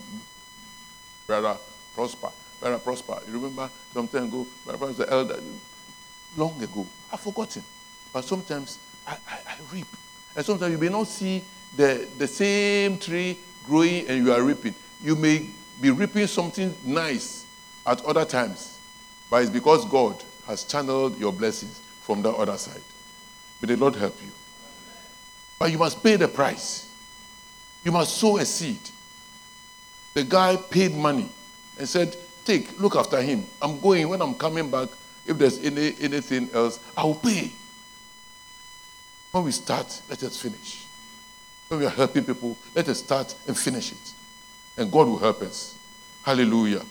Brother Prosper. Brother Prosper. You remember some time ago, my Brother Prosper, the elder, long ago. I've forgotten. But sometimes I, I, I reap. And sometimes you may not see the, the same tree growing and you are reaping. You may be reaping something nice at other times, but it's because God has channeled your blessings from the other side. May the Lord help you. But you must pay the price. You must sow a seed. The guy paid money and said, Take, look after him. I'm going. When I'm coming back, if there's any, anything else, I'll pay. When we start, let us finish. When we are helping people, let us start and finish it. And God will help us. Hallelujah.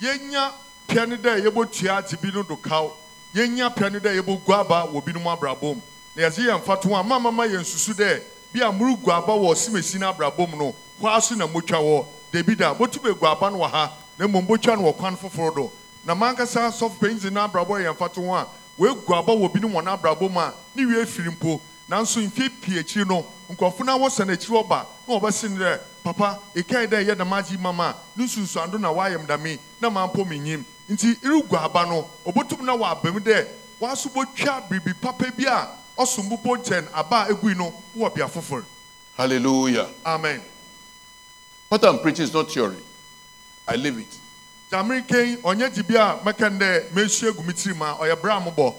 yɛnya dɛ yɛbɛtua ate bi no do kaw yɛnya aba wɔ binom abrabɔ mu na a mamama dɛ bi a moregu aba wɔ simesi no abrabɔ no hɔ so na motwa wɔ. Dabi da motum egu aba no wɔ ha. Na mmom botwa no wɔ kwan foforɔ do. Na mankasa sɔfo panyin no abrabɔ yɛn mfa to ho a wɔegu aba wɔ binom wɔn abrabɔ mu a ne wie firi mpo. Nanso mfe pii akyiri no nkurɔfo no awɔsa n'akyiri ɔba na wɔbɛse no dɛ papa ɛkae dɛ ɛyɛ dɛm agye mama a ne nsunsuando na woayɛ m dame na mampo menyim nti iregu aba no ɔbɛtum na wɔaba mu dɛ wɔaso bɔtwa biribi papa bi a ɔsom bobɔ nkyɛn aba a ɛgui no wɔ bea foforɔ Hallelujah. amen What I'm preaching is not theory. I live it. gyamerekɛn ɔnyɛ gye bi a mɛka n dɛ mɛsua agu me tirim a ɔyɛ berɛ a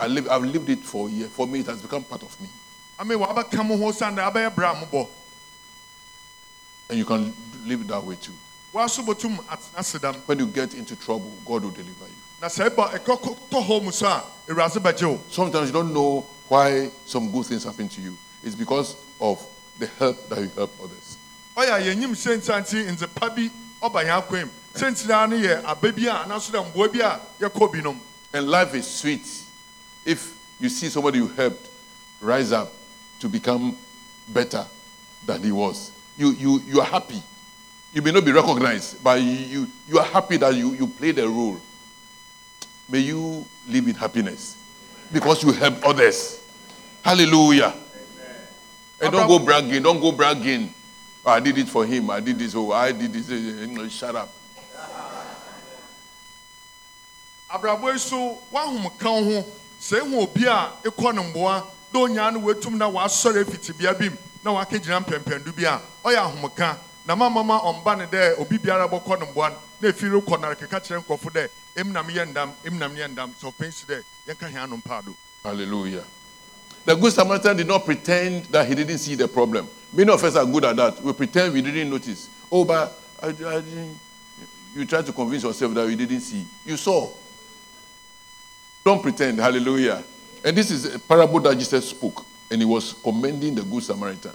I live, I've lived it for a year. For me, it has become part of me. ame wɔabɛka mo ho sane dɛ abɛyɛ berɛ a mobɔ And you can live it that way too. wɔaso bɔtum atena sedam When you get into trouble, God will deliver you. Na sɛ ɛba ɛkɔtɔ hɔ mu so a awurade bɛgye wo Sometimes you don't know why some good things happen to you. It's because of the help that you help others. ɔyɛ a yɛnyim sɛnsanti ndzepa bi ɔba yɛn akwam sɛntina no yɛ aba bi a anaso dɛ mboa bi a yɛkɔ binom And life is sweet if you see somebody you helped rise up to become better than he was. You, you, you are happy. You may not be recognized, but you, you, you are happy that you, you played a role. May you live in happiness because you help others. Hallelujah. And don't go bragging. Don't go bragging. "Oh, I did it for him. I did this. Oh, I did this. Eh, eh, Shut up. abrabɔ yi so wahom ka wo ho obi a ekɔ ne mboa no wetum na na bi a ɔyɛ na mama ma ɔmba ne dɛ obi biara bɔkɔ ne mboa no na efi rekɔ na rekeka kyerɛ nkɔfo dɛ emunam yɛ ndam emunam yɛ ndam sɛ ɔpɛn si dɛ yɛnka hɛn ano mpaado Hallelujah. The good Samaritan did not pretend that he didn't see the problem. Many of us are good at that. We pretend we didn't notice. Oh, but I, I didn't. You try to convince yourself that you didn't see. You saw. Don't pretend. Hallelujah. And this is a parable that Jesus spoke, and he was commending the good Samaritan.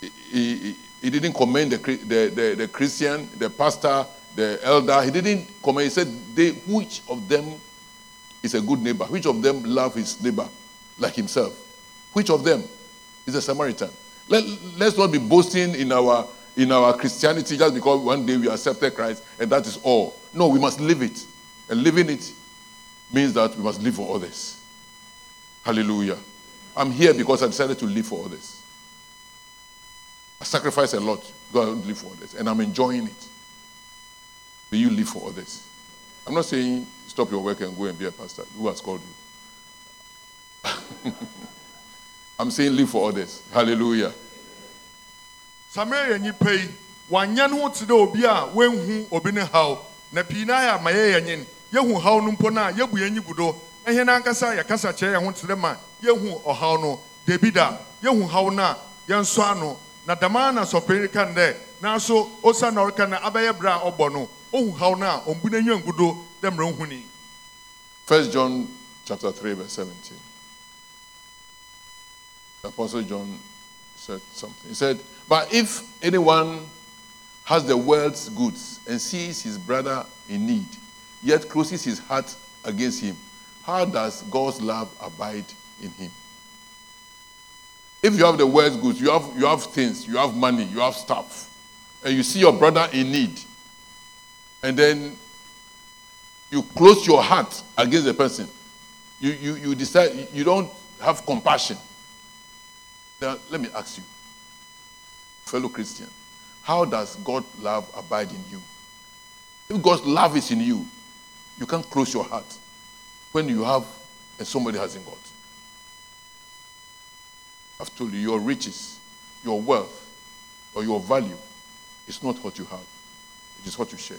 He, he, he didn't commend the, the, the, the Christian, the pastor, the elder. He didn't commend. He said, they, which of them is a good neighbor? Which of them love his neighbor like himself? Which of them is a Samaritan? Let, let's not be boasting in our in our Christianity just because one day we accepted Christ and that is all. No, we must live it. And living it means that we must live for others. Hallelujah. I'm here because I decided to live for others. I sacrifice a lot go and live for others, and I'm enjoying it. May you live for others. I'm not saying stop your work and go and be a pastor. Who has called you? I'm saying live for others. Hallelujah. samaria nipa yi wanyɛ ne ho te dɛ obi a wenhu obi ne haw na pii na yɛ ama yɛ yɛ nyen yehu haw no mpo na yebu yɛn nyi gu do ɛhɛn ankasa yɛkasa kyerɛ yɛn ho te dɛ ma yehu ɔhaw no debi da yehu haw ano na dama na sɔpɛn kan dɛ nanso osa na ɔreka na abɛyɛ bere a ɔbɔ no ohu haw na ɔmbu n'enyi gu do dɛ mmerɛ nhuni First John chapter 3, verse 17. The Apostle John said something. He said, But if anyone has the world's goods and sees his brother in need, yet closes his heart against him, how does God's love abide in him? If you have the world's goods, you have, you have things, you have money, you have stuff, and you see your brother in need, and then you close your heart against the person. You, you, you decide you don't have compassion. Now, let me ask you, fellow Christian, how does God's love abide in you? If God's love is in you, you can't close your heart when you have and somebody hasn't got. I've told you, your riches, your wealth, or your value is not what you have, it is what you share.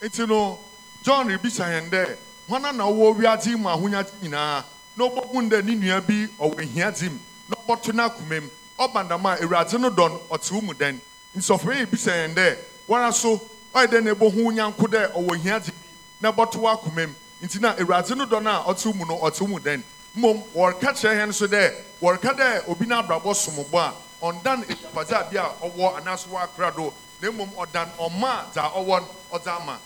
nti no john rebisa yɛn dɛ hɔn na ɔwɔ wiadze mu ahonya nyinaa na ɔbɛhu dɛ ne nua bi ɔwɔ ehiadze mu na ɔbɔto n'akoma mu ɔba ndam a ewuradze no dɔ no ɔte wo dɛn nsɔfo yi bisa yɛn dɛ wɔn so ɔyɛ dɛ na ebohu nyanko dɛ ɔwɔ ehiadze bi na ɔbɔto w'akoma mu nti ewuradze no dɔ no a ɔte wo no ɔte wo dɛn mmom wɔreka kyerɛ yɛn nso dɛ wɔreka dɛ obi n'abrabɔ somobɔ a ɔndan egyapadze a bi a ɔwɔ anaasɛ wɔakora do na mmom ɔdan ɔma dza ɔwɔ no ɔdze ama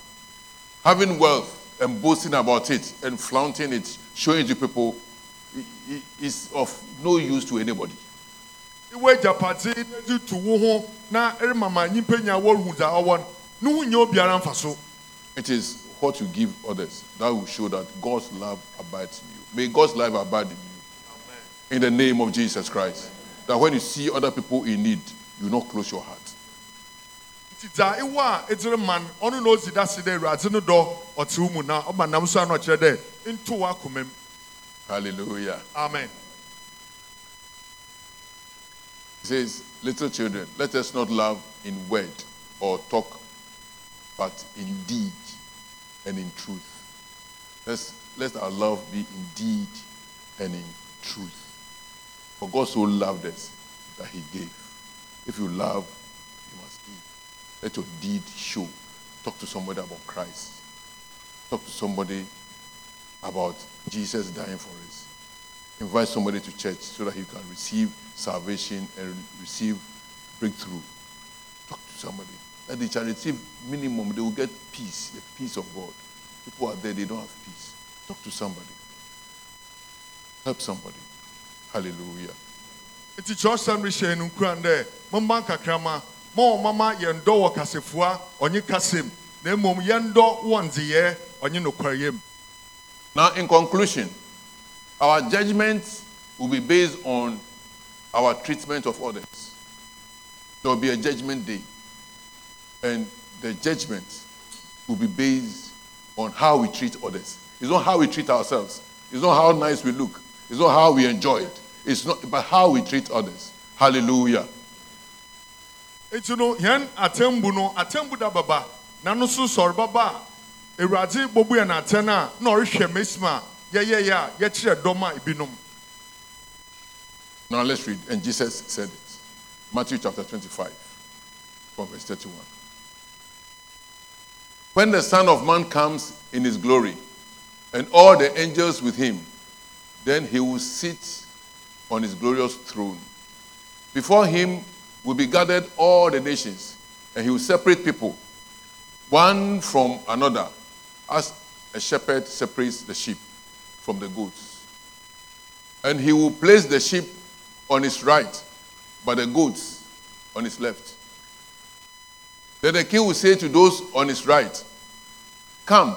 Having wealth and boasting about it and flaunting it, showing it to people, is of no use to anybody. iwe agyapadze de to wo ho na ɛremama nyimpa nya wɔrehu dza ɔwɔ no ne ho nyɛ obiara mfa so It is what you give others. That will show that God's love abides in you. May God's love abide in you. In the name of Jesus Christ. That when you see other people in need, you not close your heart. nti dza iwɔ a ɛdzere ma no ɔno na osi da se dɛ awurade no dɔ ɔte wo mu na ɔma nam so a na ɔkyerɛ dɛ nto w'akoma mu Hallelujah. amen It says, Little children, let us not love in word or talk, but in deed and in truth. Let's, let our love be in deed and in truth. For God so loved us that he gave. If you love, you must give. Let your deed show. Talk to somebody about Christ. Talk to somebody about Jesus dying for us invite somebody to church so that he can receive salvation and receive breakthrough. Talk to somebody. That they shall receive minimum, they will get peace, the peace of God. People are there, they don't have peace. Talk to somebody. Help somebody. Hallelujah. nti kyerɛwsɛm rehyɛ no nkuran dɛ momma nkakrama ma ɔmama yɛn dɔ wɔ kasefoa ɔnye kasɛm na mmom yɛn dɔ wɔ ndzeyɛɛ ɔnye nokwareyɛm Now, in conclusion, Our judgment will be based on our treatment of others. There will be a judgment day. And the judgment will be based on how we treat others. It's not how we treat ourselves. It's not how nice we look. It's not how we enjoy it. It's not but how we treat others. Hallelujah. nti no yɛn atembu no atembu da baba na no so sɔre baba a bobu yɛn atɛn a na ɔrehwɛ mesima yɛyɛ yɛ a yɛkyerɛ dɔm a ebinom Now let's read. And Jesus said it. Matthew chapter 25, from verse 31. When the Son of Man comes in his glory, and all the angels with him, then he will sit on his glorious throne. Before him will be gathered all the nations, and he will separate people, one from another, as a shepherd separates the sheep from the goats. And he will place the sheep on his right, but the goats on his left. Then the king will say to those on his right, Come,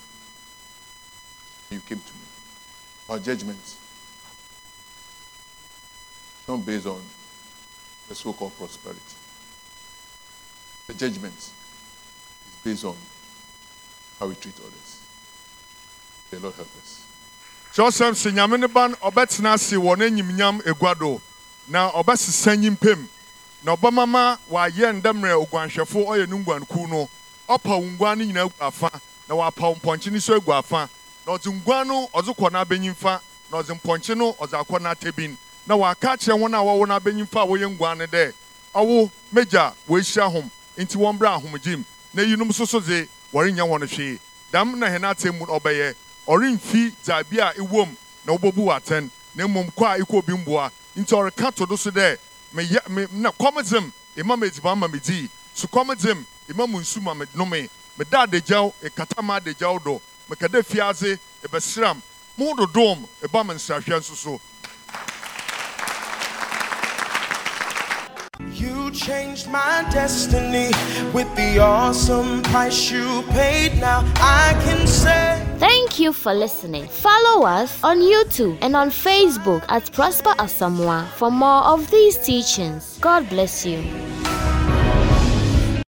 you came to me. Our judgment not based on the so called prosperity. The judgment is based on how we treat others. The Lord help us. kyerɛsɛm sɛ nyame ne ba no ɔbɛtena ase wɔ n'anyimnyam egua do na ɔbɛsesa nyimpam na ɔbɛmama wayɛ ndɛmmerɛ oguanhwɛfo ɔyɛ no nguankuw no ɔpa wo ngua no nyinaa agu afa na wapa wo mpɔnkye no so agu na ɔdze ngua no ɔdze kɔ n'abɛnyimfa na ɔdze mpɔnkye no ɔdze akɔ n'atabin. Na waka akyerɛ wɔn a wɔwɔ n'abɛnyimfa a wɔyɛ ngua no dɛ ɔwo megya wɔahyia hom nti wɔn brɛ ahomgyem na eyinom nso so dze wɔrenyɛ wɔn hwee. Dɛm na hɛn atemmu no ɔbɛyɛ ɔremfi dzabi a ewom na wobɛbu wɔ atɛn. Na mmom kɔ a ikɔ obi mboa. Nti ɔreka to do so dɛ meyɛ me na kɔm dzem ema me edziban ma me dii. Sukɔm dzem ema mu nsu ma me nome meda adagyaw ekata ma adagyaw do. Mekɛda fiase ebɛsram mo dodom eba me nsrahwɛ nso so You changed my destiny with the awesome price you paid. Now I can say. Thank you for listening. Follow us on YouTube and on Facebook at Prosper Asamoah for more of these teachings. God bless you.